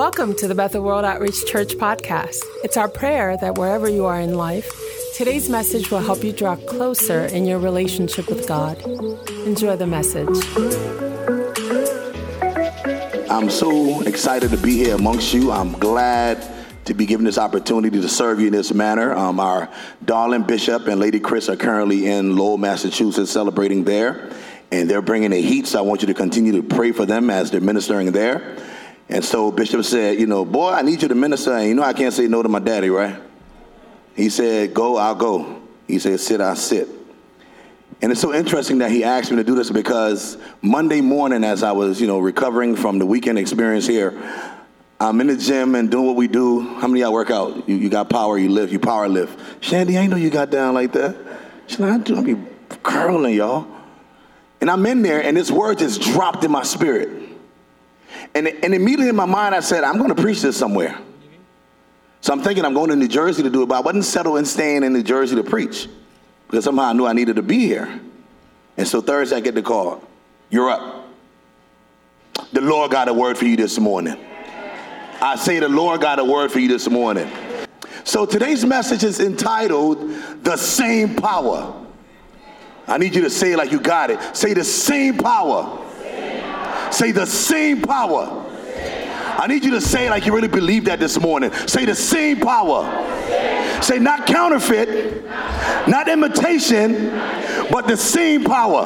Welcome to the Bethel World Outreach Church podcast. It's our prayer that wherever you are in life, today's message will help you draw closer in your relationship with God. Enjoy the message. I'm so excited to be here amongst you. I'm glad to be given this opportunity to serve you in this manner. Um, our darling bishop and Lady Chris are currently in Lowell, Massachusetts, celebrating there, and they're bringing the heat. So I want you to continue to pray for them as they're ministering there. And so Bishop said, you know, boy, I need you to minister. And you know I can't say no to my daddy, right? He said, go, I'll go. He said, sit, I'll sit. And it's so interesting that he asked me to do this because Monday morning, as I was, you know, recovering from the weekend experience here, I'm in the gym and doing what we do. How many y'all work out? You, you got power, you lift, you power lift. Shandy, I know you got down like that. She's like, I be curling, y'all. And I'm in there, and this word just dropped in my spirit. And, and immediately in my mind, I said, I'm going to preach this somewhere. So I'm thinking I'm going to New Jersey to do it, but I wasn't settled in staying in New Jersey to preach because somehow I knew I needed to be here. And so Thursday, I get the call. You're up. The Lord got a word for you this morning. I say the Lord got a word for you this morning. So today's message is entitled The Same Power. I need you to say it like you got it. Say the same power Say the same power. I need you to say like you really believe that this morning. Say the same power. Say not counterfeit, not imitation, but the same power.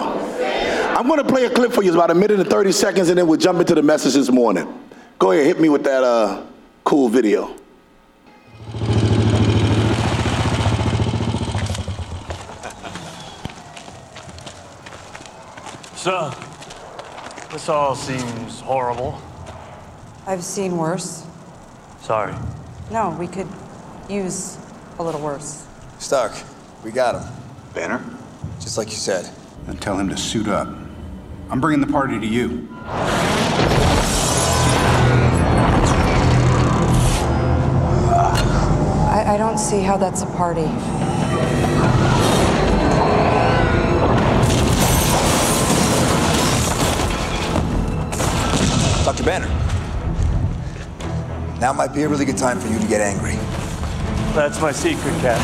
I'm going to play a clip for you. It's about a minute and 30 seconds, and then we'll jump into the message this morning. Go ahead, hit me with that uh, cool video. So, this all seems horrible. I've seen worse. Sorry. No, we could use a little worse. Stark, we got him. Banner? Just like you said. And tell him to suit up. I'm bringing the party to you. I, I don't see how that's a party. Now might be a really good time for you to get angry. That's my secret, Cap.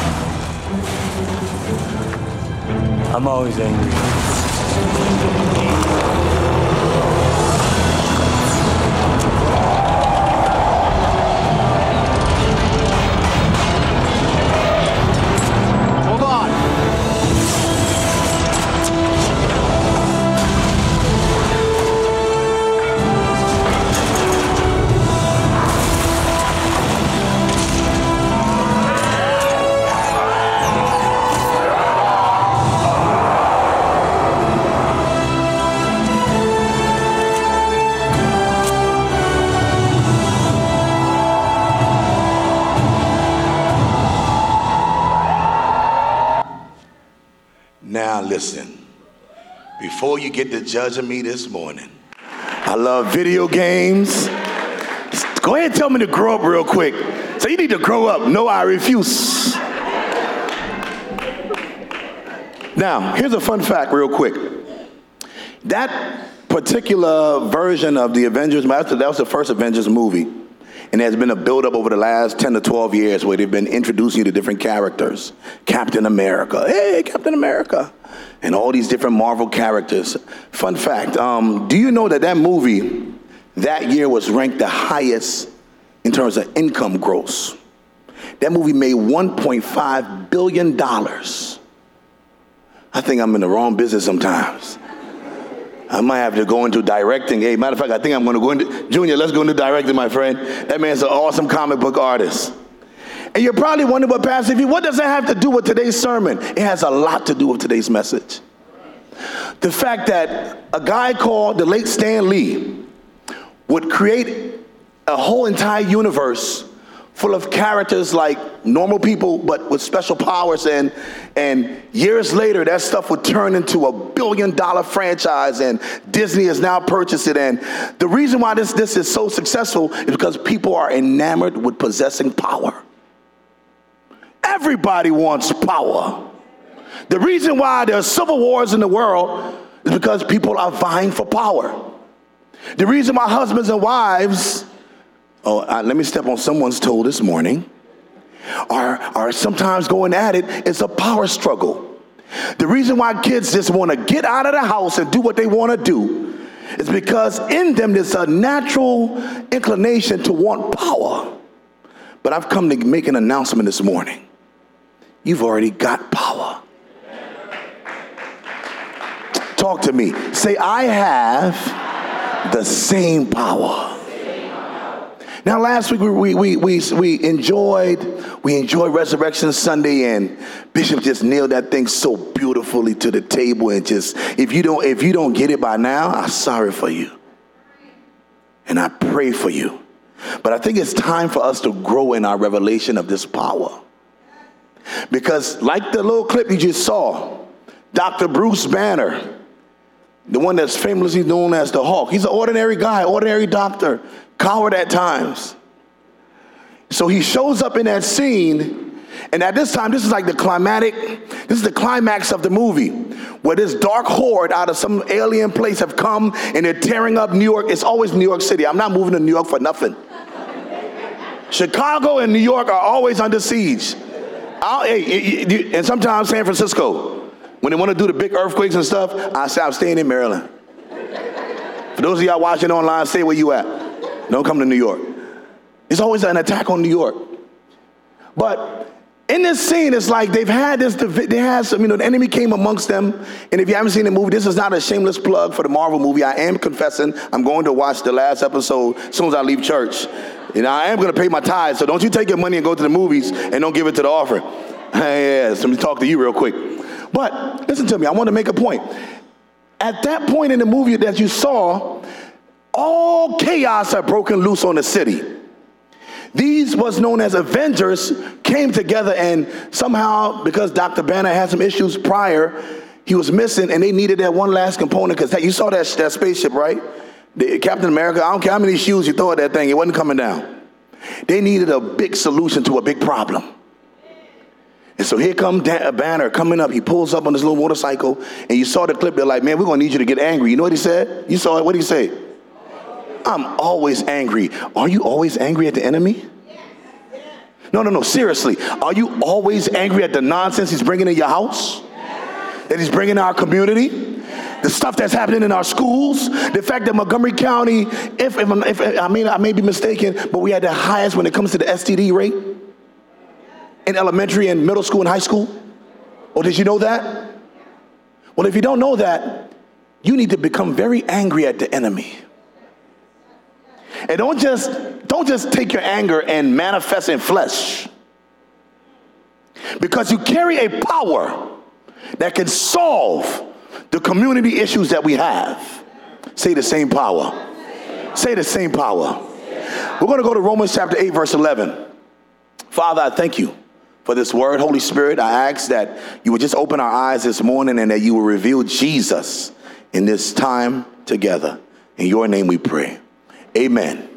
I'm always angry. Judging me this morning, I love video games. Go ahead and tell me to grow up real quick. So you need to grow up. No, I refuse. Now, here's a fun fact, real quick. That particular version of the Avengers, that was the first Avengers movie. And there's been a buildup over the last 10 to 12 years where they've been introducing you to different characters. Captain America. Hey, Captain America and all these different Marvel characters. Fun fact um, do you know that that movie that year was ranked the highest in terms of income gross? That movie made $1.5 billion. I think I'm in the wrong business sometimes. I might have to go into directing. Hey, matter of fact, I think I'm going to go into, Junior, let's go into directing, my friend. That man's an awesome comic book artist. And you're probably wondering, but Pastor, what does that have to do with today's sermon? It has a lot to do with today's message. The fact that a guy called the late Stan Lee would create a whole entire universe full of characters like normal people but with special powers and and years later that stuff would turn into a billion dollar franchise and Disney has now purchased it and the reason why this this is so successful is because people are enamored with possessing power. Everybody wants power. The reason why there are civil wars in the world is because people are vying for power. The reason why husbands and wives Oh, uh, let me step on someone's toe this morning, are, or sometimes going at it, it's a power struggle. The reason why kids just want to get out of the house and do what they want to do is because in them there's a natural inclination to want power. But I've come to make an announcement this morning. You've already got power. Talk to me. Say, I have the same power. Now, last week we, we, we, we, enjoyed we enjoyed Resurrection Sunday, and Bishop just nailed that thing so beautifully to the table. And just if you don't if you don't get it by now, I'm sorry for you, and I pray for you. But I think it's time for us to grow in our revelation of this power, because like the little clip you just saw, Dr. Bruce Banner, the one that's famously known as the Hulk, he's an ordinary guy, ordinary doctor coward at times. So he shows up in that scene, and at this time, this is like the climatic, this is the climax of the movie, where this dark horde out of some alien place have come and they're tearing up New York. It's always New York City. I'm not moving to New York for nothing. Chicago and New York are always under siege. Hey, and sometimes San Francisco. When they want to do the big earthquakes and stuff, I say I'm staying in Maryland. For those of y'all watching online, say where you at. Don't come to New York. It's always an attack on New York. But in this scene, it's like they've had this, they had some, you know, the enemy came amongst them. And if you haven't seen the movie, this is not a shameless plug for the Marvel movie. I am confessing, I'm going to watch the last episode as soon as I leave church. And I am going to pay my tithes, so don't you take your money and go to the movies and don't give it to the offering. yeah, let me talk to you real quick. But listen to me, I want to make a point. At that point in the movie that you saw, all chaos had broken loose on the city. These was known as Avengers came together and somehow, because Dr. Banner had some issues prior, he was missing and they needed that one last component because you saw that, that spaceship, right? The, Captain America, I don't care how many shoes you throw at that thing, it wasn't coming down. They needed a big solution to a big problem. And so here comes Dan, Banner coming up. He pulls up on his little motorcycle, and you saw the clip. They're like, "Man, we're gonna need you to get angry." You know what he said? You saw it. What did he say? I'm always angry. Are you always angry at the enemy? No, no, no, seriously. Are you always angry at the nonsense he's bringing in your house? That he's bringing in our community? The stuff that's happening in our schools? The fact that Montgomery County, if, if, if I mean, I may be mistaken, but we had the highest when it comes to the STD rate in elementary and middle school and high school? Or did you know that? Well, if you don't know that, you need to become very angry at the enemy. And don't just don't just take your anger and manifest in flesh. Because you carry a power that can solve the community issues that we have. Say the same power. Say the same power. We're going to go to Romans chapter 8 verse 11. Father, I thank you for this word. Holy Spirit, I ask that you would just open our eyes this morning and that you will reveal Jesus in this time together. In your name we pray. Amen.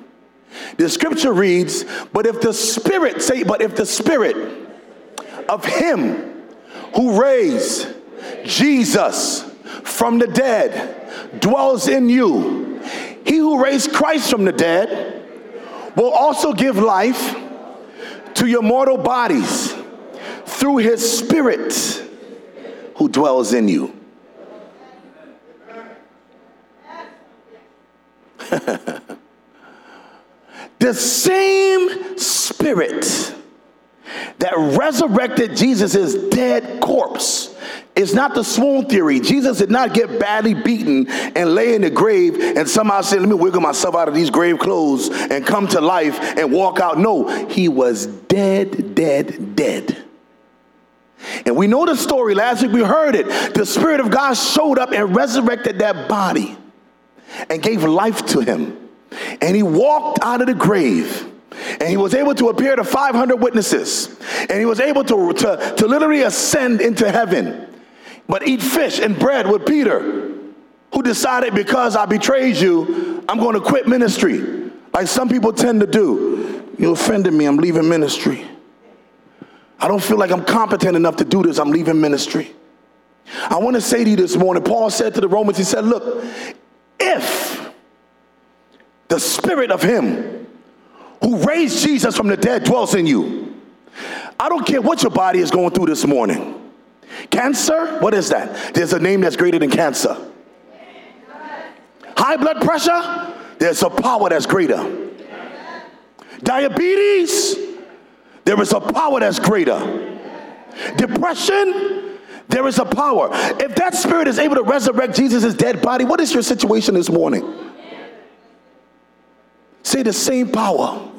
The scripture reads, But if the Spirit, say, but if the Spirit of Him who raised Jesus from the dead dwells in you, He who raised Christ from the dead will also give life to your mortal bodies through His Spirit who dwells in you. The same spirit that resurrected Jesus' dead corpse is not the swoon theory. Jesus did not get badly beaten and lay in the grave and somehow say, Let me wiggle myself out of these grave clothes and come to life and walk out. No, he was dead, dead, dead. And we know the story. Last week we heard it. The Spirit of God showed up and resurrected that body and gave life to him. And he walked out of the grave. And he was able to appear to 500 witnesses. And he was able to, to, to literally ascend into heaven. But eat fish and bread with Peter, who decided because I betrayed you, I'm going to quit ministry. Like some people tend to do. You offended me, I'm leaving ministry. I don't feel like I'm competent enough to do this, I'm leaving ministry. I want to say to you this morning, Paul said to the Romans, he said, Look, if the spirit of him who raised Jesus from the dead dwells in you. I don't care what your body is going through this morning. Cancer, what is that? There's a name that's greater than cancer. High blood pressure, there's a power that's greater. Diabetes, there is a power that's greater. Depression, there is a power. If that spirit is able to resurrect Jesus' dead body, what is your situation this morning? Say the same power.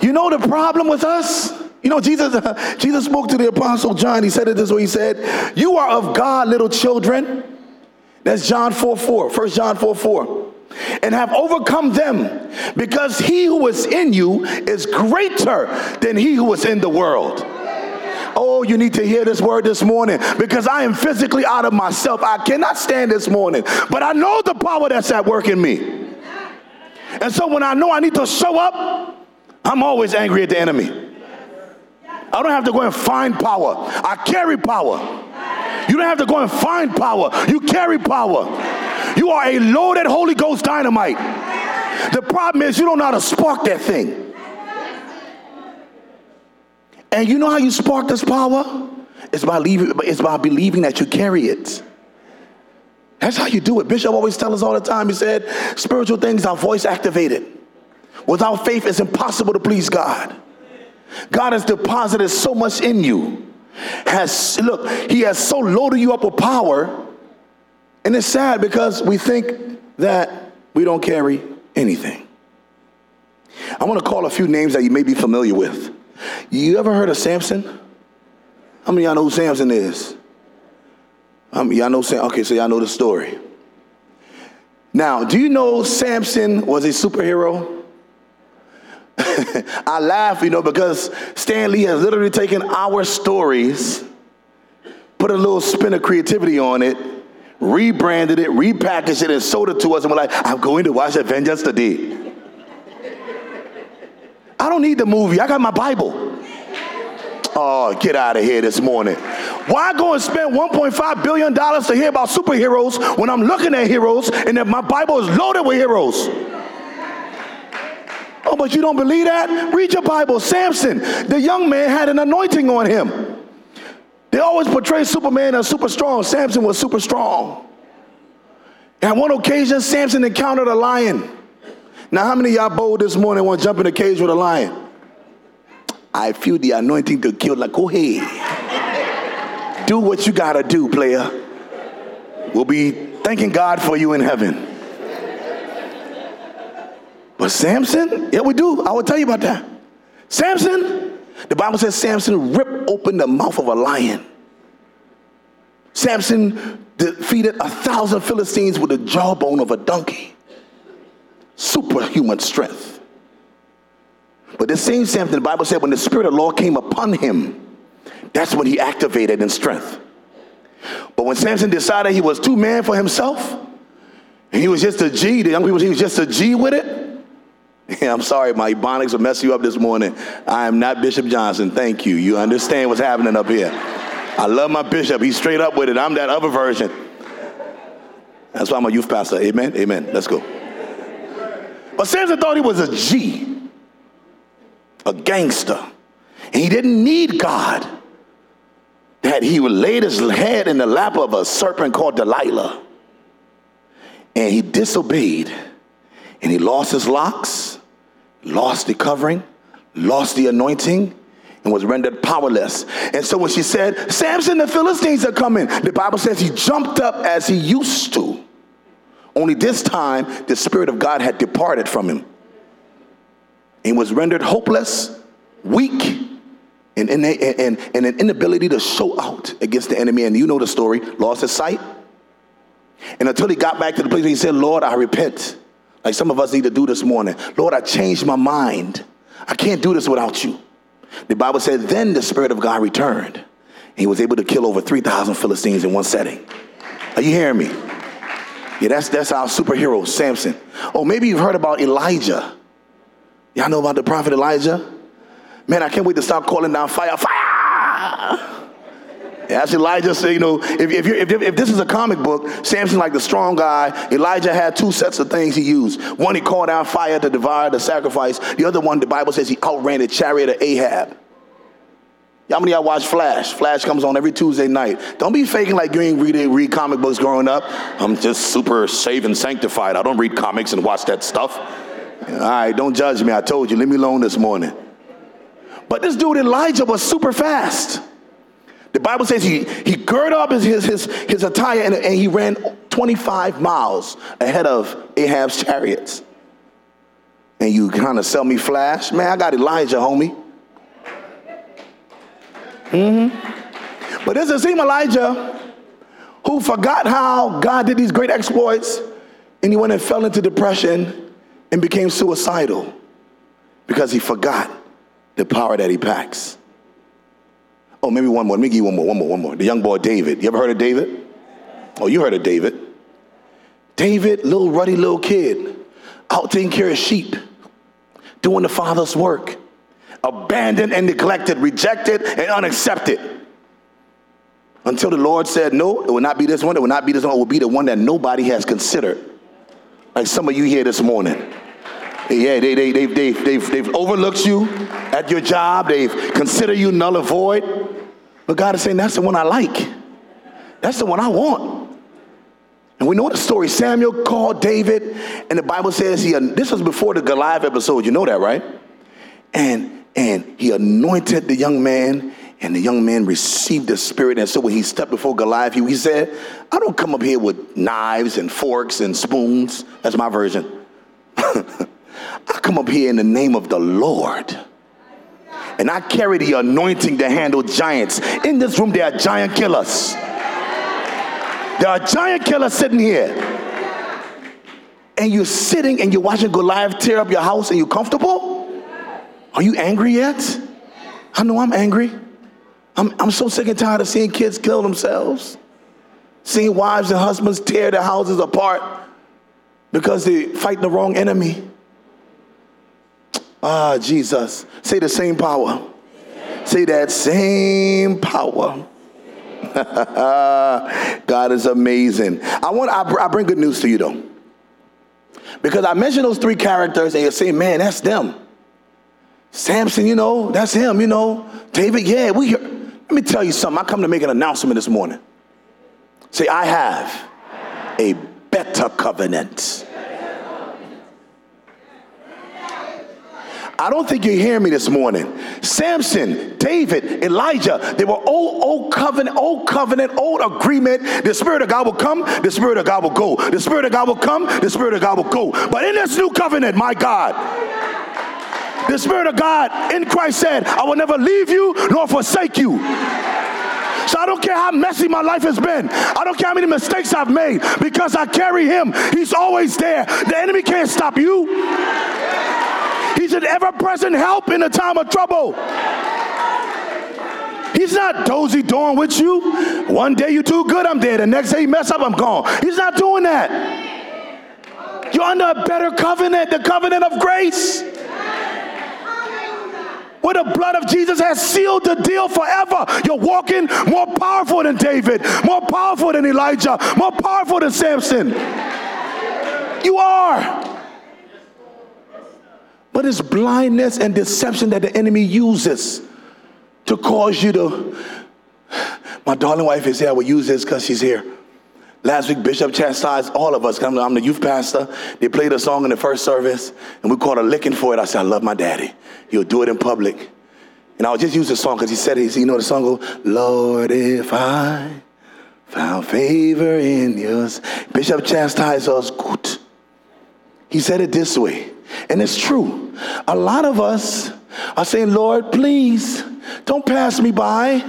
You know the problem with us? You know, Jesus, uh, Jesus spoke to the apostle John. He said it this way. He said, You are of God, little children. That's John 4 4, 1 John 4 4. And have overcome them, because he who is in you is greater than he who is in the world. Oh, you need to hear this word this morning because I am physically out of myself. I cannot stand this morning, but I know the power that's at work in me. And so when I know I need to show up, I'm always angry at the enemy. I don't have to go and find power. I carry power. You don't have to go and find power. You carry power. You are a loaded Holy Ghost dynamite. The problem is you don't know how to spark that thing. And you know how you spark this power? It's by, leaving, it's by believing that you carry it. That's how you do it. Bishop always tells us all the time. He said, spiritual things are voice activated. Without faith, it's impossible to please God. God has deposited so much in you. Has look, He has so loaded you up with power, and it's sad because we think that we don't carry anything. I want to call a few names that you may be familiar with. You ever heard of Samson? How many y'all know who Samson is? Um, y'all know Sam? Okay, so y'all know the story. Now, do you know Samson was a superhero? I laugh, you know, because Stan Lee has literally taken our stories, put a little spin of creativity on it, rebranded it, repackaged it, and sold it to us. And we're like, I'm going to watch Avengers today. I don't need the movie. I got my Bible. Oh, get out of here this morning. Why go and spend $1.5 billion to hear about superheroes when I'm looking at heroes and that my Bible is loaded with heroes? Oh, but you don't believe that? Read your Bible. Samson, the young man, had an anointing on him. They always portray Superman as super strong. Samson was super strong. And on one occasion, Samson encountered a lion. Now, how many y'all bold this morning want to jump in a cage with a lion? I feel the anointing to kill. Like, go ahead. do what you got to do, player. We'll be thanking God for you in heaven. But Samson, yeah, we do. I will tell you about that. Samson, the Bible says Samson ripped open the mouth of a lion. Samson defeated a thousand Philistines with the jawbone of a donkey. Superhuman strength. But the same Samson, the Bible said, when the Spirit of the Lord came upon him, that's when he activated in strength. But when Samson decided he was too man for himself, and he was just a G, the young people, he was just a G with it, I'm sorry, my ebonics will mess you up this morning. I am not Bishop Johnson. Thank you. You understand what's happening up here. I love my bishop. He's straight up with it. I'm that other version. That's why I'm a youth pastor. Amen. Amen. Let's go. But Samson thought he was a G, a gangster. And he didn't need God. That he would lay his head in the lap of a serpent called Delilah. And he disobeyed. And he lost his locks, lost the covering, lost the anointing, and was rendered powerless. And so when she said, Samson, the Philistines are coming, the Bible says he jumped up as he used to. Only this time, the Spirit of God had departed from him. He was rendered hopeless, weak, and, and, and, and an inability to show out against the enemy. And you know the story lost his sight. And until he got back to the place where he said, Lord, I repent. Like some of us need to do this morning. Lord, I changed my mind. I can't do this without you. The Bible said, then the Spirit of God returned. And He was able to kill over 3,000 Philistines in one setting. Are you hearing me? Yeah, that's, that's our superhero, Samson. Oh, maybe you've heard about Elijah. Y'all know about the prophet Elijah? Man, I can't wait to start calling down fire. Fire! That's Elijah said, you know, if, if, if, if, this is a comic book, Samson like the strong guy. Elijah had two sets of things he used. One, he called down fire to devour the sacrifice. The other one, the Bible says he outran the chariot of Ahab. How many y'all watch Flash? Flash comes on every Tuesday night. Don't be faking like you ain't read, read comic books growing up. I'm just super saved and sanctified. I don't read comics and watch that stuff. All right, don't judge me. I told you, leave me alone this morning. But this dude Elijah was super fast. The Bible says he, he girded up his, his, his, his attire and, and he ran 25 miles ahead of Ahab's chariots. And you kind of sell me flash? Man, I got Elijah, homie. Mm-hmm. But a same Elijah who forgot how God did these great exploits and he went and fell into depression and became suicidal because he forgot the power that he packs. Oh, maybe one more. Let me give you one more, one more, one more. The young boy David. You ever heard of David? Oh, you heard of David. David, little ruddy little kid, out taking care of sheep, doing the father's work, abandoned and neglected, rejected and unaccepted. Until the Lord said, No, it will not be this one, it will not be this one, it will be the one that nobody has considered. Like some of you here this morning. Yeah, they, they, they, they've, they've, they've overlooked you at your job. They've considered you null and void. But God is saying, that's the one I like. That's the one I want. And we know the story. Samuel called David, and the Bible says he, this was before the Goliath episode. You know that, right? And, and he anointed the young man, and the young man received the spirit. And so when he stepped before Goliath, he, he said, I don't come up here with knives and forks and spoons. That's my version. I come up here in the name of the Lord. And I carry the anointing to handle giants. In this room, there are giant killers. There are giant killers sitting here. And you're sitting and you're watching Goliath tear up your house and you're comfortable? Are you angry yet? I know I'm angry. I'm, I'm so sick and tired of seeing kids kill themselves, seeing wives and husbands tear their houses apart because they're fighting the wrong enemy. Ah, Jesus. Say the same power. Say that same power. God is amazing. I want I, I bring good news to you though. Because I mentioned those three characters and you say, man, that's them. Samson, you know, that's him, you know. David, yeah, we let me tell you something. I come to make an announcement this morning. Say, I have a better covenant. I don't think you hear me this morning. Samson, David, Elijah, they were old, old covenant, old covenant, old agreement. The Spirit of God will come, the Spirit of God will go. The Spirit of God will come, the Spirit of God will go. But in this new covenant, my God, the Spirit of God in Christ said, I will never leave you nor forsake you. So I don't care how messy my life has been. I don't care how many mistakes I've made because I carry him. He's always there. The enemy can't stop you. He's an ever present help in a time of trouble. He's not dozy doing with you. One day you do good, I'm dead. The next day you mess up, I'm gone. He's not doing that. You're under a better covenant, the covenant of grace. Where the blood of Jesus has sealed the deal forever. You're walking more powerful than David, more powerful than Elijah, more powerful than Samson. You are. But it's blindness and deception that the enemy uses to cause you to. My darling wife is here. I will use this because she's here. Last week, Bishop chastised all of us. I'm the youth pastor. They played a song in the first service, and we caught a licking for it. I said, I love my daddy. He'll do it in public. And I'll just use the song because he said it. You know the song goes, Lord, if I found favor in yours. Bishop chastised us. Good. He said it this way. And it's true. A lot of us are saying, Lord, please don't pass me by.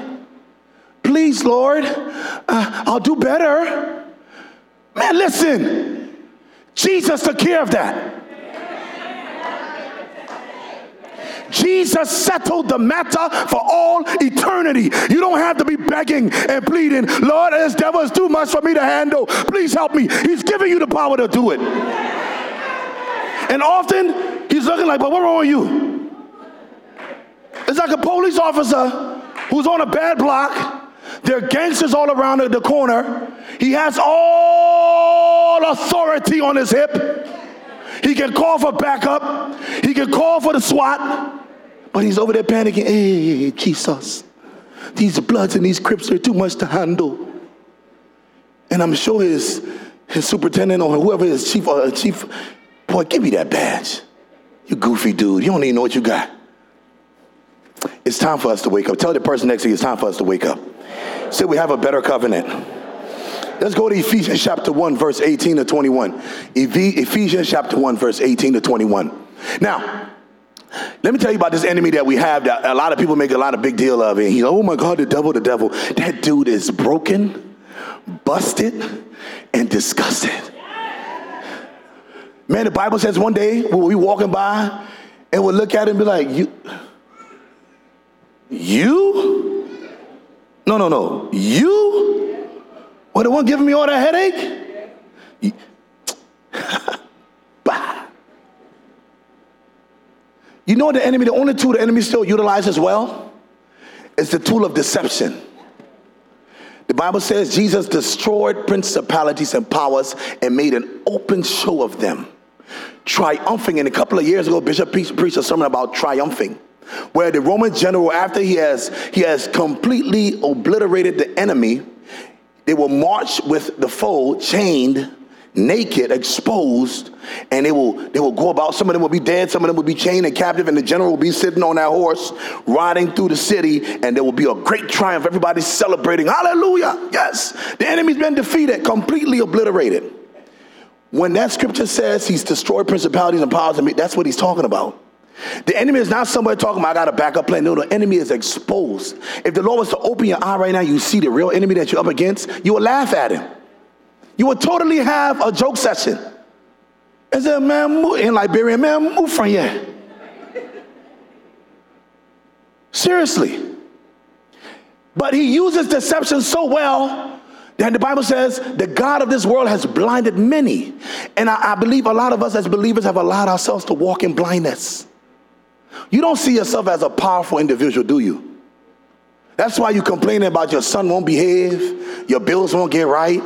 Please, Lord, uh, I'll do better. Man, listen. Jesus took care of that. Jesus settled the matter for all eternity. You don't have to be begging and pleading, Lord, this devil is too much for me to handle. Please help me. He's giving you the power to do it. And often he's looking like, but what wrong with you? It's like a police officer who's on a bad block, There are gangsters all around the corner. He has all authority on his hip. He can call for backup. He can call for the SWAT. But he's over there panicking. Hey, Jesus. These Bloods and these Crips are too much to handle. And I'm sure his, his superintendent or whoever his chief, uh, chief, boy, give me that badge. You goofy dude. You don't even know what you got. It's time for us to wake up. Tell the person next to you it's time for us to wake up. Say we have a better covenant. Let's go to Ephesians chapter 1, verse 18 to 21. Ephesians chapter 1, verse 18 to 21. Now, let me tell you about this enemy that we have that a lot of people make a lot of big deal of. And he's, oh my God, the devil, the devil. That dude is broken, busted, and disgusted. Man, the Bible says one day we'll be walking by and we'll look at him and be like, you, you? No, no, no. You? What the one giving me all that headache? bah. You know the enemy, the only tool the enemy still utilizes well is the tool of deception. The Bible says Jesus destroyed principalities and powers and made an open show of them, triumphing. And a couple of years ago, Bishop preached a sermon about triumphing where the Roman general, after he has, he has completely obliterated the enemy, they will march with the foe chained, naked, exposed, and they will they will go about. Some of them will be dead, some of them will be chained and captive, and the general will be sitting on that horse, riding through the city, and there will be a great triumph. Everybody's celebrating. Hallelujah! Yes, the enemy's been defeated, completely obliterated. When that scripture says he's destroyed principalities and powers, that's what he's talking about. The enemy is not somebody talking about, I got a backup plan. No, the enemy is exposed. If the Lord was to open your eye right now, you see the real enemy that you're up against, you will laugh at him. You would totally have a joke session. And say, man, move, in Liberia, man, move from here. Seriously. But he uses deception so well that the Bible says the God of this world has blinded many. And I, I believe a lot of us as believers have allowed ourselves to walk in blindness. You don't see yourself as a powerful individual, do you? That's why you're complaining about your son won't behave, your bills won't get right,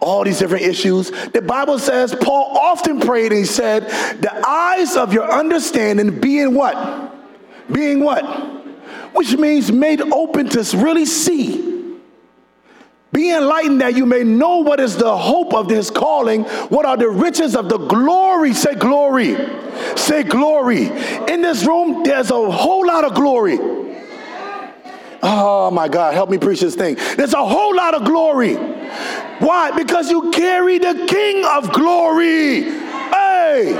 all these different issues. The Bible says Paul often prayed and he said, The eyes of your understanding being what? Being what? Which means made open to really see. Be enlightened that you may know what is the hope of this calling, what are the riches of the glory. Say glory. Say glory. In this room, there's a whole lot of glory. Oh my God, help me preach this thing. There's a whole lot of glory. Why? Because you carry the King of glory. Hey.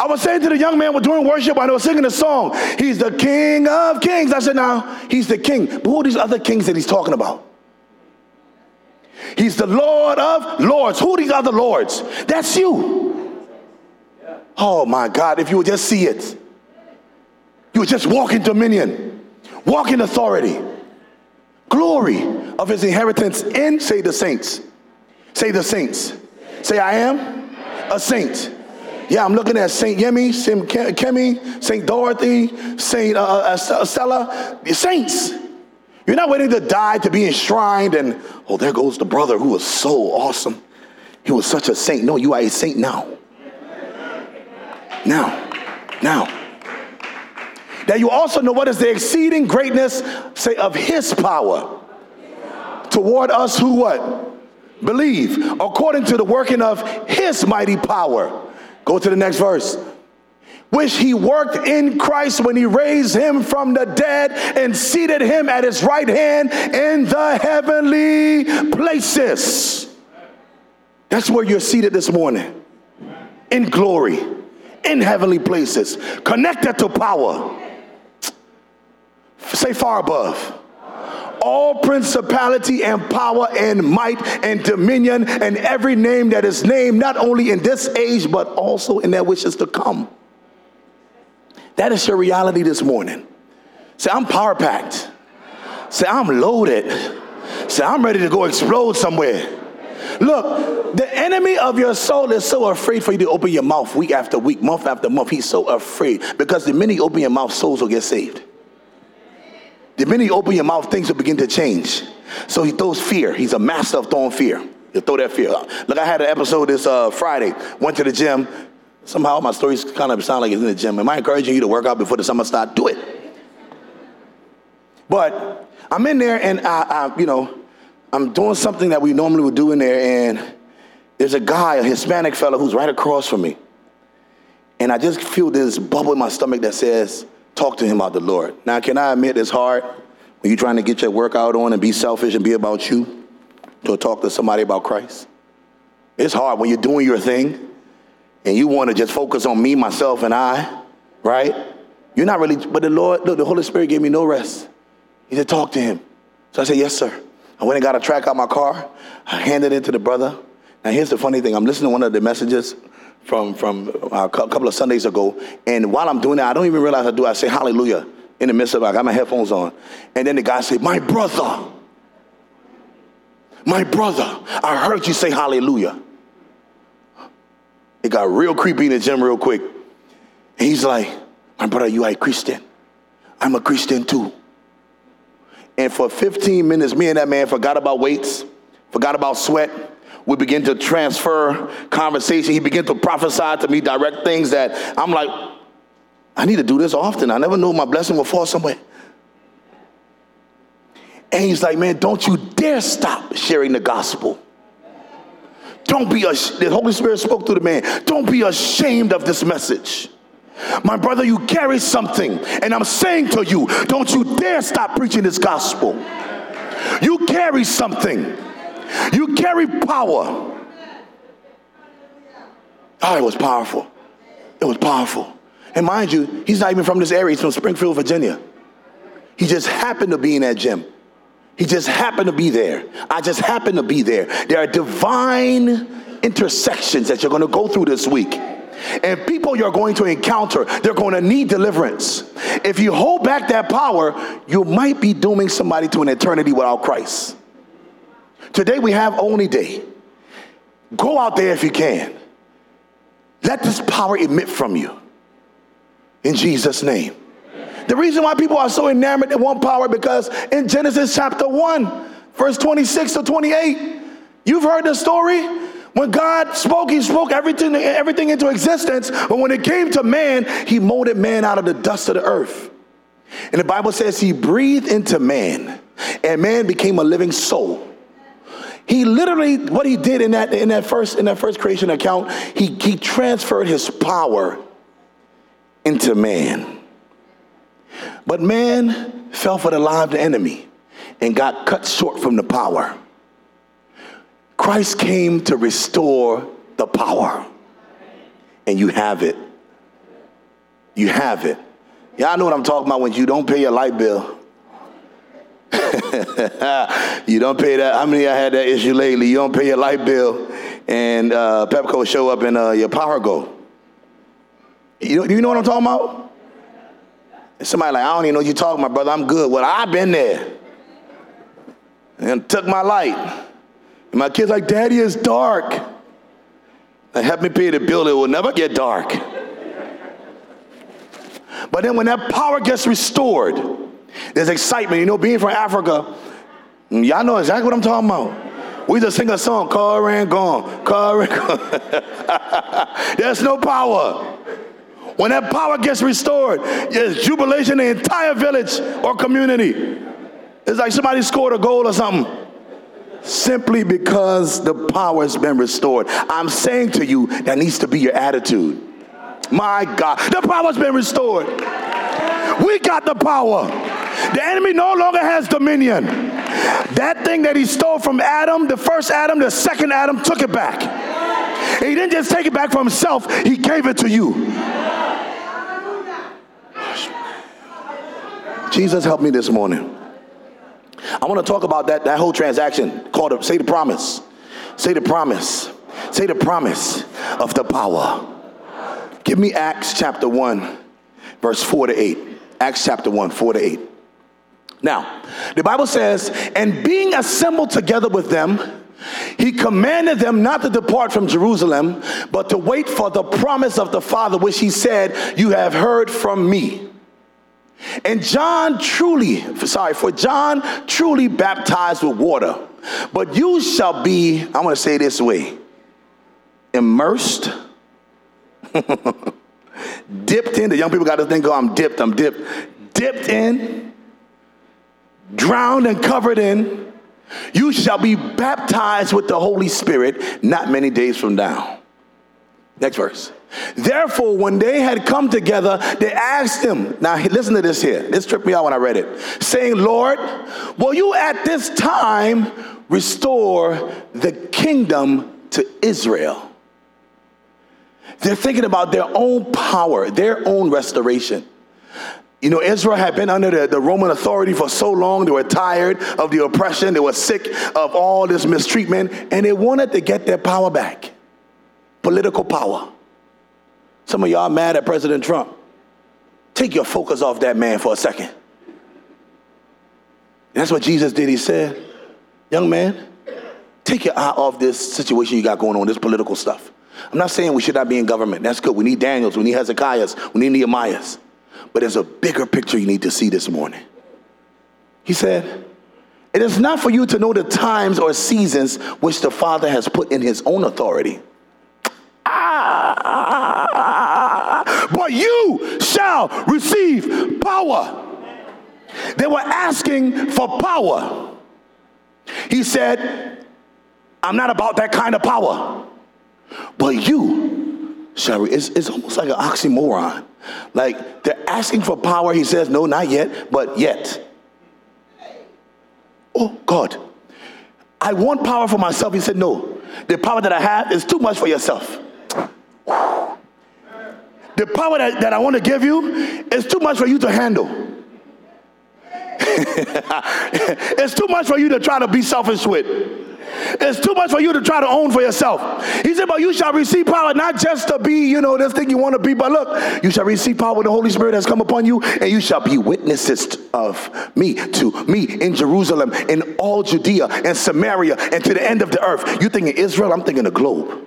I was saying to the young man, we're doing worship, I was singing a song. He's the King of Kings. I said, now, he's the King. But who are these other kings that he's talking about? He's the Lord of Lords. Who these other Lords? That's you. Oh my God, if you would just see it, you would just walk in dominion, walk in authority, glory of his inheritance in, say the saints. Say the saints. Say, I am a saint. Yeah, I'm looking at Saint Yemi, Saint Kemi, Saint Dorothy, Saint uh, uh Stella, the saints. You're not waiting to die to be enshrined and, oh, there goes the brother who was so awesome. He was such a saint. No, you are a saint now. Now, now. That you also know what is the exceeding greatness, say, of his power toward us who what? Believe, according to the working of his mighty power. Go to the next verse which he worked in Christ when he raised him from the dead and seated him at his right hand in the heavenly places. That's where you're seated this morning in glory, in heavenly places, connected to power. Say far above. All principality and power and might and dominion and every name that is named, not only in this age, but also in that which is to come. That is your reality this morning. Say, I'm power packed. Say, I'm loaded. Say, I'm ready to go explode somewhere. Look, the enemy of your soul is so afraid for you to open your mouth week after week, month after month. He's so afraid because the minute you open your mouth, souls will get saved. the minute you open your mouth, things will begin to change. So he throws fear. He's a master of throwing fear. He'll throw that fear. Look, I had an episode this uh, Friday. Went to the gym. Somehow my stories kind of sound like it's in the gym. Am I encouraging you to work out before the summer starts? Do it. But I'm in there and I, I, you know, I'm doing something that we normally would do in there, and there's a guy, a Hispanic fellow, who's right across from me. And I just feel this bubble in my stomach that says, talk to him about the Lord. Now, can I admit it's hard when you're trying to get your workout on and be selfish and be about you to talk to somebody about Christ? It's hard when you're doing your thing and you want to just focus on me, myself, and I, right? You're not really, but the Lord, look, the Holy Spirit gave me no rest. He said, talk to him. So I said, yes, sir. I went and got a track out my car. I handed it to the brother. Now here's the funny thing. I'm listening to one of the messages from, from uh, a couple of Sundays ago. And while I'm doing that, I don't even realize I do. I say hallelujah in the midst of it. I got my headphones on. And then the guy said, my brother, my brother, I heard you say hallelujah. It got real creepy in the gym real quick. And he's like, my brother, you a Christian. I'm a Christian too. And for 15 minutes, me and that man forgot about weights, forgot about sweat. We begin to transfer conversation. He began to prophesy to me direct things that I'm like, I need to do this often. I never knew my blessing would fall somewhere. And he's like, man, don't you dare stop sharing the gospel. Don't be, ash- the Holy Spirit spoke to the man, don't be ashamed of this message. My brother, you carry something, and I'm saying to you, don't you dare stop preaching this gospel. You carry something, you carry power. Oh, it was powerful. It was powerful. And mind you, he's not even from this area, he's from Springfield, Virginia. He just happened to be in that gym. He just happened to be there. I just happened to be there. There are divine intersections that you're going to go through this week. And people you're going to encounter, they're going to need deliverance. If you hold back that power, you might be dooming somebody to an eternity without Christ. Today we have only day. Go out there if you can. Let this power emit from you. In Jesus' name. The reason why people are so enamored in one power because in Genesis chapter 1, verse 26 to 28, you've heard the story when God spoke, he spoke everything, everything into existence. But when it came to man, he molded man out of the dust of the earth. And the Bible says he breathed into man, and man became a living soul. He literally, what he did in that, in that first in that first creation account, he, he transferred his power into man. But man fell for the lie of the enemy and got cut short from the power. Christ came to restore the power. And you have it. You have it. Y'all know what I'm talking about when you don't pay your light bill. you don't pay that. How many y'all had that issue lately? You don't pay your light bill, and uh, Pepco show up and uh, your power go. You, you know what I'm talking about? Somebody like, I don't even know what you're talking about, brother. I'm good. Well, I've been there. And took my light. And my kid's like, Daddy, it's dark. They help me pay the bill, it will never get dark. But then when that power gets restored, there's excitement. You know, being from Africa, mm, y'all know exactly what I'm talking about. We just sing a song, car ran gone, car ran gone. there's no power. When that power gets restored, there's jubilation in the entire village or community. It's like somebody scored a goal or something simply because the power has been restored. I'm saying to you, that needs to be your attitude. My God, the power's been restored. We got the power. The enemy no longer has dominion. That thing that he stole from Adam, the first Adam, the second Adam, took it back. He didn't just take it back for himself, he gave it to you. Jesus help me this morning. I want to talk about that, that whole transaction called, say the promise. Say the promise. Say the promise of the power. Give me Acts chapter 1, verse 4 to 8. Acts chapter 1, 4 to 8. Now, the Bible says, and being assembled together with them, he commanded them not to depart from Jerusalem, but to wait for the promise of the Father, which he said, You have heard from me. And John truly, sorry, for John truly baptized with water. But you shall be, I'm going to say this way, immersed, dipped in. The young people got to think, oh, I'm dipped, I'm dipped. Dipped in, drowned and covered in. You shall be baptized with the Holy Spirit not many days from now. Next verse. Therefore, when they had come together, they asked him, now listen to this here. This tripped me out when I read it. Saying, Lord, will you at this time restore the kingdom to Israel? They're thinking about their own power, their own restoration. You know, Israel had been under the, the, Roman authority for so long. They were tired of the oppression. They were sick of all this mistreatment, and they wanted to get their power back political power. Some of y'all mad at President Trump. Take your focus off that man for a second. And that's what Jesus did. He said, Young man, take your eye off this situation you got going on, this political stuff. I'm not saying we should not be in government. That's good. We need Daniels, we need Hezekiahs, we need Nehemiahs. But there's a bigger picture you need to see this morning. He said, It is not for you to know the times or seasons which the Father has put in his own authority. But you shall receive power. They were asking for power. He said, I'm not about that kind of power. But you shall, it's, it's almost like an oxymoron. Like they're asking for power. He says, No, not yet, but yet. Oh, God. I want power for myself. He said, No. The power that I have is too much for yourself. The power that, that I want to give you is too much for you to handle. it's too much for you to try to be selfish with. It's too much for you to try to own for yourself. He said, But you shall receive power not just to be, you know, this thing you want to be, but look, you shall receive power the Holy Spirit has come upon you, and you shall be witnesses of me, to me in Jerusalem, in all Judea and Samaria, and to the end of the earth. You thinking Israel, I'm thinking the globe.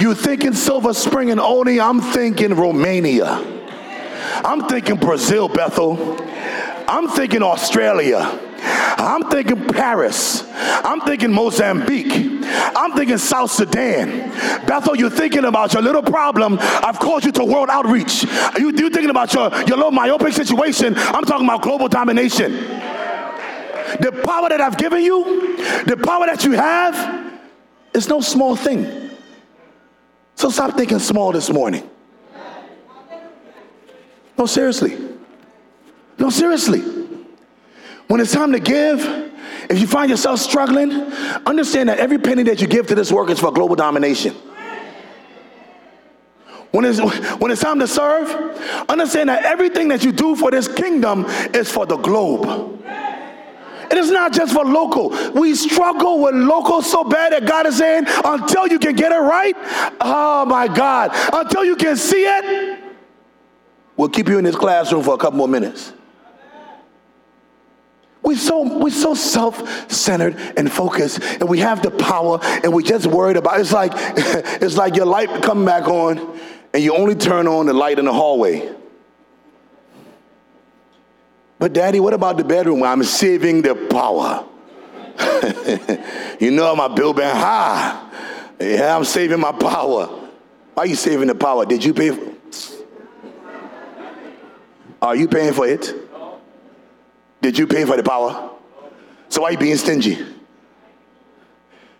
You thinking Silver Spring and Olney, I'm thinking Romania. I'm thinking Brazil, Bethel. I'm thinking Australia. I'm thinking Paris. I'm thinking Mozambique. I'm thinking South Sudan. Bethel, you're thinking about your little problem. I've called you to world outreach. You, you're thinking about your, your little myopic situation. I'm talking about global domination. The power that I've given you, the power that you have, is no small thing. So stop thinking small this morning. No, seriously. No, seriously. When it's time to give, if you find yourself struggling, understand that every penny that you give to this work is for global domination. When it's, when it's time to serve, understand that everything that you do for this kingdom is for the globe. It is not just for local. We struggle with local so bad that God is saying, until you can get it right, oh my God, until you can see it, We'll keep you in this classroom for a couple more minutes. We're so, we're so self-centered and focused, and we have the power, and we're just worried about it's like it's like your light come back on, and you only turn on the light in the hallway. But daddy, what about the bedroom? I'm saving the power. you know my bill been high. Yeah, I'm saving my power. Why are you saving the power? Did you pay? For- are you paying for it? Did you pay for the power? So why are you being stingy?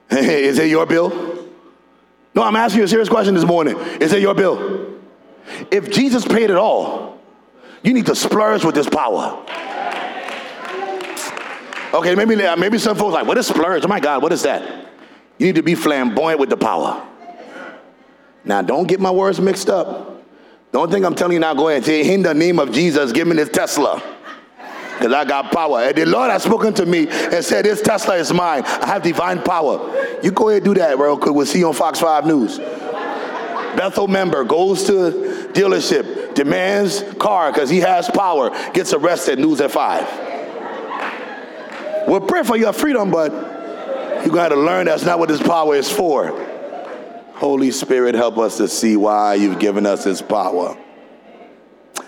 Is it your bill? No, I'm asking you a serious question this morning. Is it your bill? If Jesus paid it all, you need to splurge with this power. Okay, maybe maybe some folks like, what is splurge? Oh my God, what is that? You need to be flamboyant with the power. Now, don't get my words mixed up. Don't think I'm telling you now, go ahead and say, in the name of Jesus, give me this Tesla. Because I got power. And the Lord has spoken to me and said, This Tesla is mine. I have divine power. You go ahead and do that real quick. We'll see you on Fox 5 News. Bethel member goes to dealership, demands car because he has power, gets arrested, news at 5. We'll pray for your freedom, but have to learn that's not what this power is for. Holy Spirit, help us to see why you've given us this power.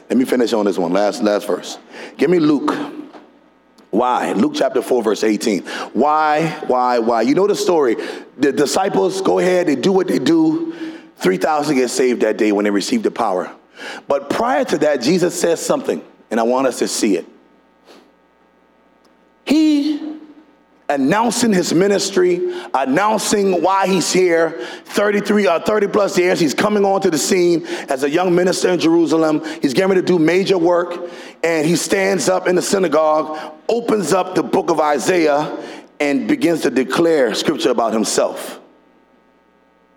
Let me finish on this one. Last, last verse. Give me Luke. Why? Luke chapter 4, verse 18. Why, why, why? You know the story. The disciples go ahead, they do what they do. 3,000 get saved that day when they received the power. But prior to that, Jesus says something, and I want us to see it. He announcing his ministry, announcing why he's here. 33 uh, 30 plus years, he's coming onto the scene as a young minister in Jerusalem. He's getting ready to do major work, and he stands up in the synagogue, opens up the book of Isaiah, and begins to declare scripture about himself.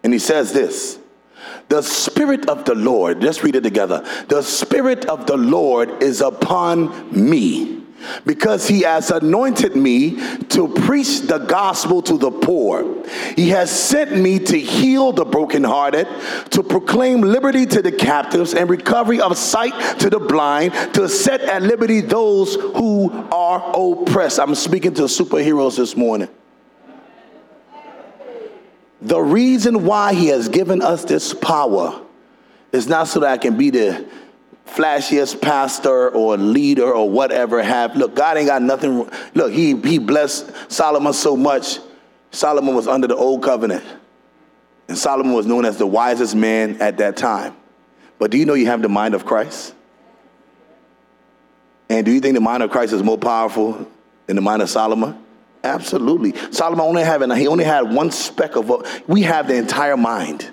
And he says this. The Spirit of the Lord, let's read it together. The Spirit of the Lord is upon me because he has anointed me to preach the gospel to the poor. He has sent me to heal the brokenhearted, to proclaim liberty to the captives and recovery of sight to the blind, to set at liberty those who are oppressed. I'm speaking to superheroes this morning. The reason why he has given us this power is not so that I can be the flashiest pastor or leader or whatever have. Look, God ain't got nothing. Look, he, he blessed Solomon so much. Solomon was under the old covenant. And Solomon was known as the wisest man at that time. But do you know you have the mind of Christ? And do you think the mind of Christ is more powerful than the mind of Solomon? Absolutely. Solomon only having he only had one speck of what we have the entire mind.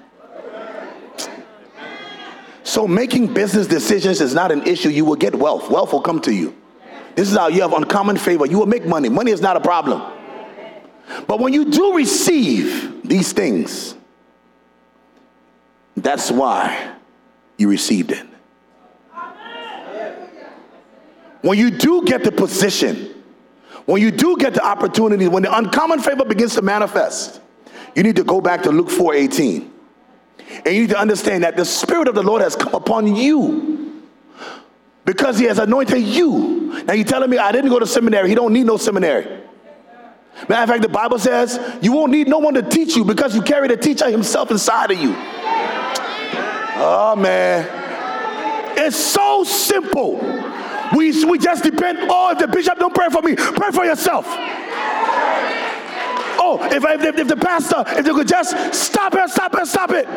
So making business decisions is not an issue. You will get wealth. Wealth will come to you. This is how you have uncommon favor. You will make money. Money is not a problem. But when you do receive these things, that's why you received it. When you do get the position, when you do get the opportunity, when the uncommon favor begins to manifest, you need to go back to Luke 4 18. And you need to understand that the Spirit of the Lord has come upon you because He has anointed you. Now, you're telling me I didn't go to seminary. He don't need no seminary. Matter of fact, the Bible says you won't need no one to teach you because you carry the teacher himself inside of you. Oh, man. It's so simple. We, we just depend, oh, if the bishop don't pray for me, pray for yourself. Oh, if, if, if the pastor, if they could just stop it, stop it, stop it.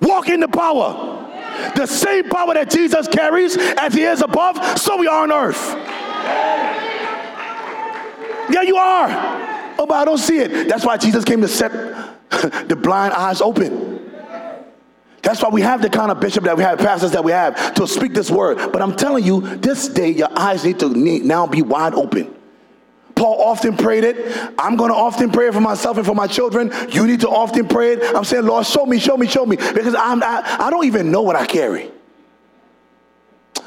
Walk in the power. The same power that Jesus carries as he is above, so we are on earth. Yeah, you are. Oh, but I don't see it. That's why Jesus came to set the blind eyes open. That's why we have the kind of bishop that we have, pastors that we have to speak this word. But I'm telling you, this day your eyes need to now be wide open. Paul often prayed it. I'm going to often pray it for myself and for my children. You need to often pray it. I'm saying, Lord, show me, show me, show me, because I'm, I, I don't even know what I carry.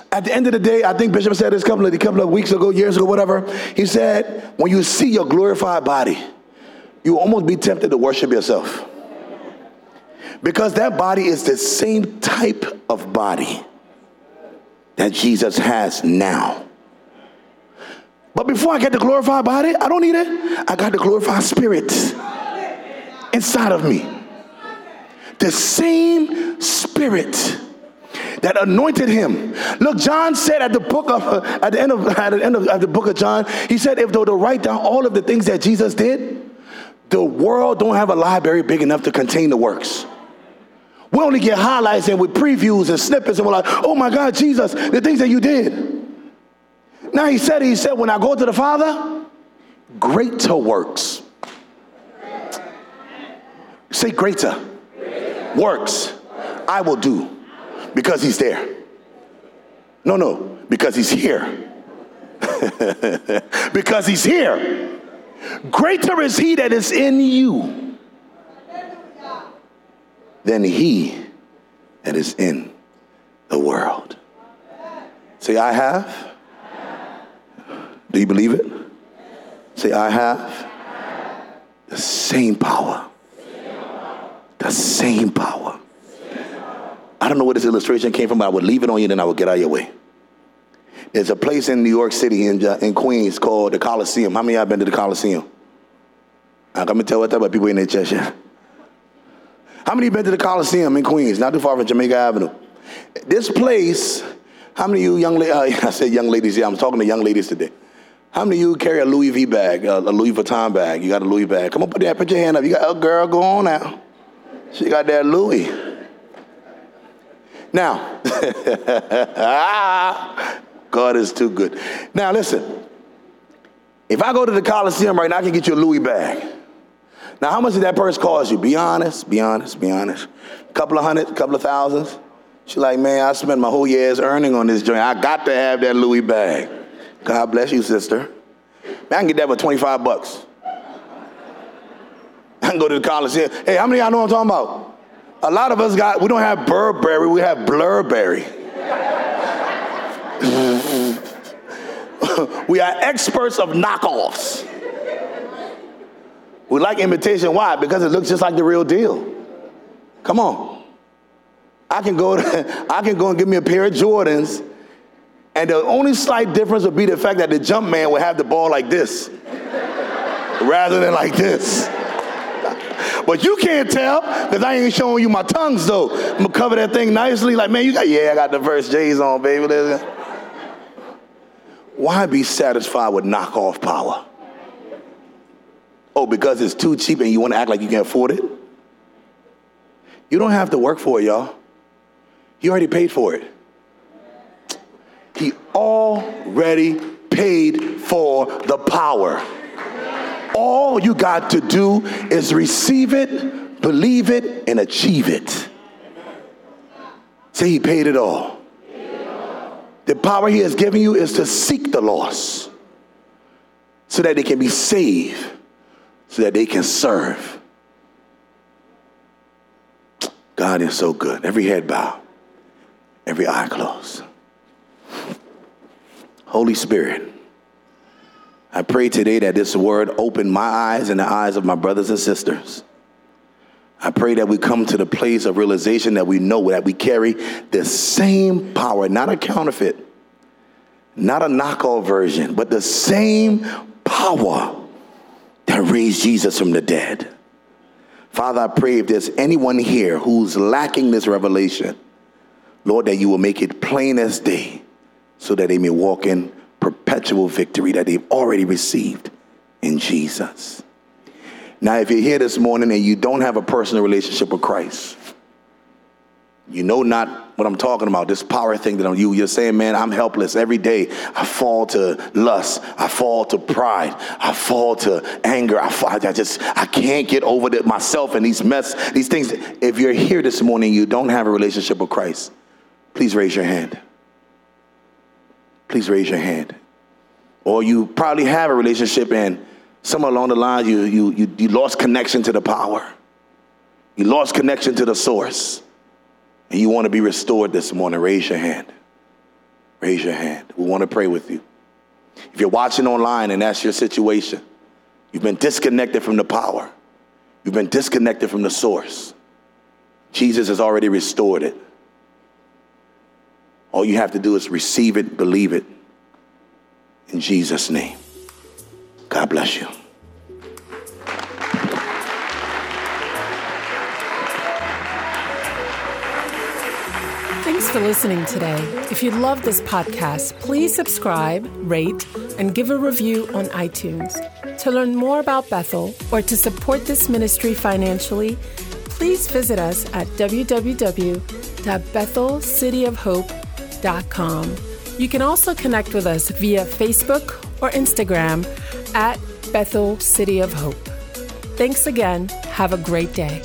At the end of the day, I think Bishop said this a couple of, a couple of weeks ago, years ago, whatever. He said, when you see your glorified body, you almost be tempted to worship yourself. Because that body is the same type of body that Jesus has now. But before I get the glorified body, I don't need it. I got the glorified spirit inside of me. The same spirit that anointed him. Look, John said at the book of at the end of at the end of, the book of John, he said if they were to write down all of the things that Jesus did, the world don't have a library big enough to contain the works. We only get highlights and with previews and snippets, and we're like, oh my God, Jesus, the things that you did. Now he said, he said, when I go to the Father, greater works. Say greater. greater. Works I will do because he's there. No, no, because he's here. because he's here. Greater is he that is in you than he that is in the world. Say, I have do you believe it? Say, I have the same power. The same power. I don't know where this illustration came from, but I would leave it on you, then I would get out of your way. There's a place in New York City, in, in Queens, called the Coliseum. How many of y'all been to the Coliseum? I'm going to tell what type of people in their church. How many been to the Coliseum in Queens, not too far from Jamaica Avenue? This place, how many of you young ladies, uh, I said young ladies, yeah, I'm talking to young ladies today. How many of you carry a Louis V bag, a, Louis Vuitton bag? You got a Louis bag. Come on, put that, put your hand up. You got a girl, go on now. She got that Louis. Now, God is too good. Now listen, if I go to the Coliseum right now, I can get you a Louis bag. Now, how much did that purse cost you? Be honest, be honest, be honest. A couple of hundred, a couple of thousands. She's like, man, I spent my whole year's earning on this joint. I got to have that Louis bag. God bless you, sister. Man, I can get that for 25 bucks. I can go to the Coliseum. Hey, how many y'all know I'm talking about? A lot of us got, we don't have Burberry, we have Blurberry. we are experts of knockoffs. We like imitation. Why? Because it looks just like the real deal. Come on. I can go to, I can go and give me a pair of Jordans, and the only slight difference would be the fact that the jump man would have the ball like this rather than like this. But you can't tell because I ain't showing you my tongues though. I'm gonna cover that thing nicely. Like, man, you got, yeah, I got the verse J's on, baby. Why be satisfied with knockoff power? Oh, because it's too cheap and you want to act like you can afford it? You don't have to work for it, y'all. You already paid for it. He already paid for the power. All you got to do is receive it, believe it, and achieve it. Say he paid it all. The power he has given you is to seek the lost so that they can be saved, so that they can serve. God is so good. Every head bow, every eye closed. Holy Spirit, I pray today that this word open my eyes and the eyes of my brothers and sisters. I pray that we come to the place of realization that we know that we carry the same power, not a counterfeit, not a knockoff version, but the same power that raised Jesus from the dead. Father, I pray if there's anyone here who's lacking this revelation, Lord, that you will make it plain as day so that they may walk in perpetual victory that they've already received in Jesus. Now, if you're here this morning and you don't have a personal relationship with Christ, you know not what I'm talking about, this power thing that I'm you. You're saying, man, I'm helpless every day. I fall to lust. I fall to pride. I fall to anger. I, I just, I can't get over the, myself and these mess, these things. If you're here this morning, you don't have a relationship with Christ, please raise your hand. Please raise your hand. Or you probably have a relationship and somewhere along the line you, you, you, you lost connection to the power. You lost connection to the source. And you want to be restored this morning, raise your hand. Raise your hand. We want to pray with you. If you're watching online and that's your situation, you've been disconnected from the power, you've been disconnected from the source. Jesus has already restored it. All you have to do is receive it, believe it. In Jesus' name. God bless you. Thanks for listening today. If you love this podcast, please subscribe, rate, and give a review on iTunes. To learn more about Bethel or to support this ministry financially, please visit us at www.bethelcityofhope.com. You can also connect with us via Facebook or Instagram at Bethel City of Hope. Thanks again. Have a great day.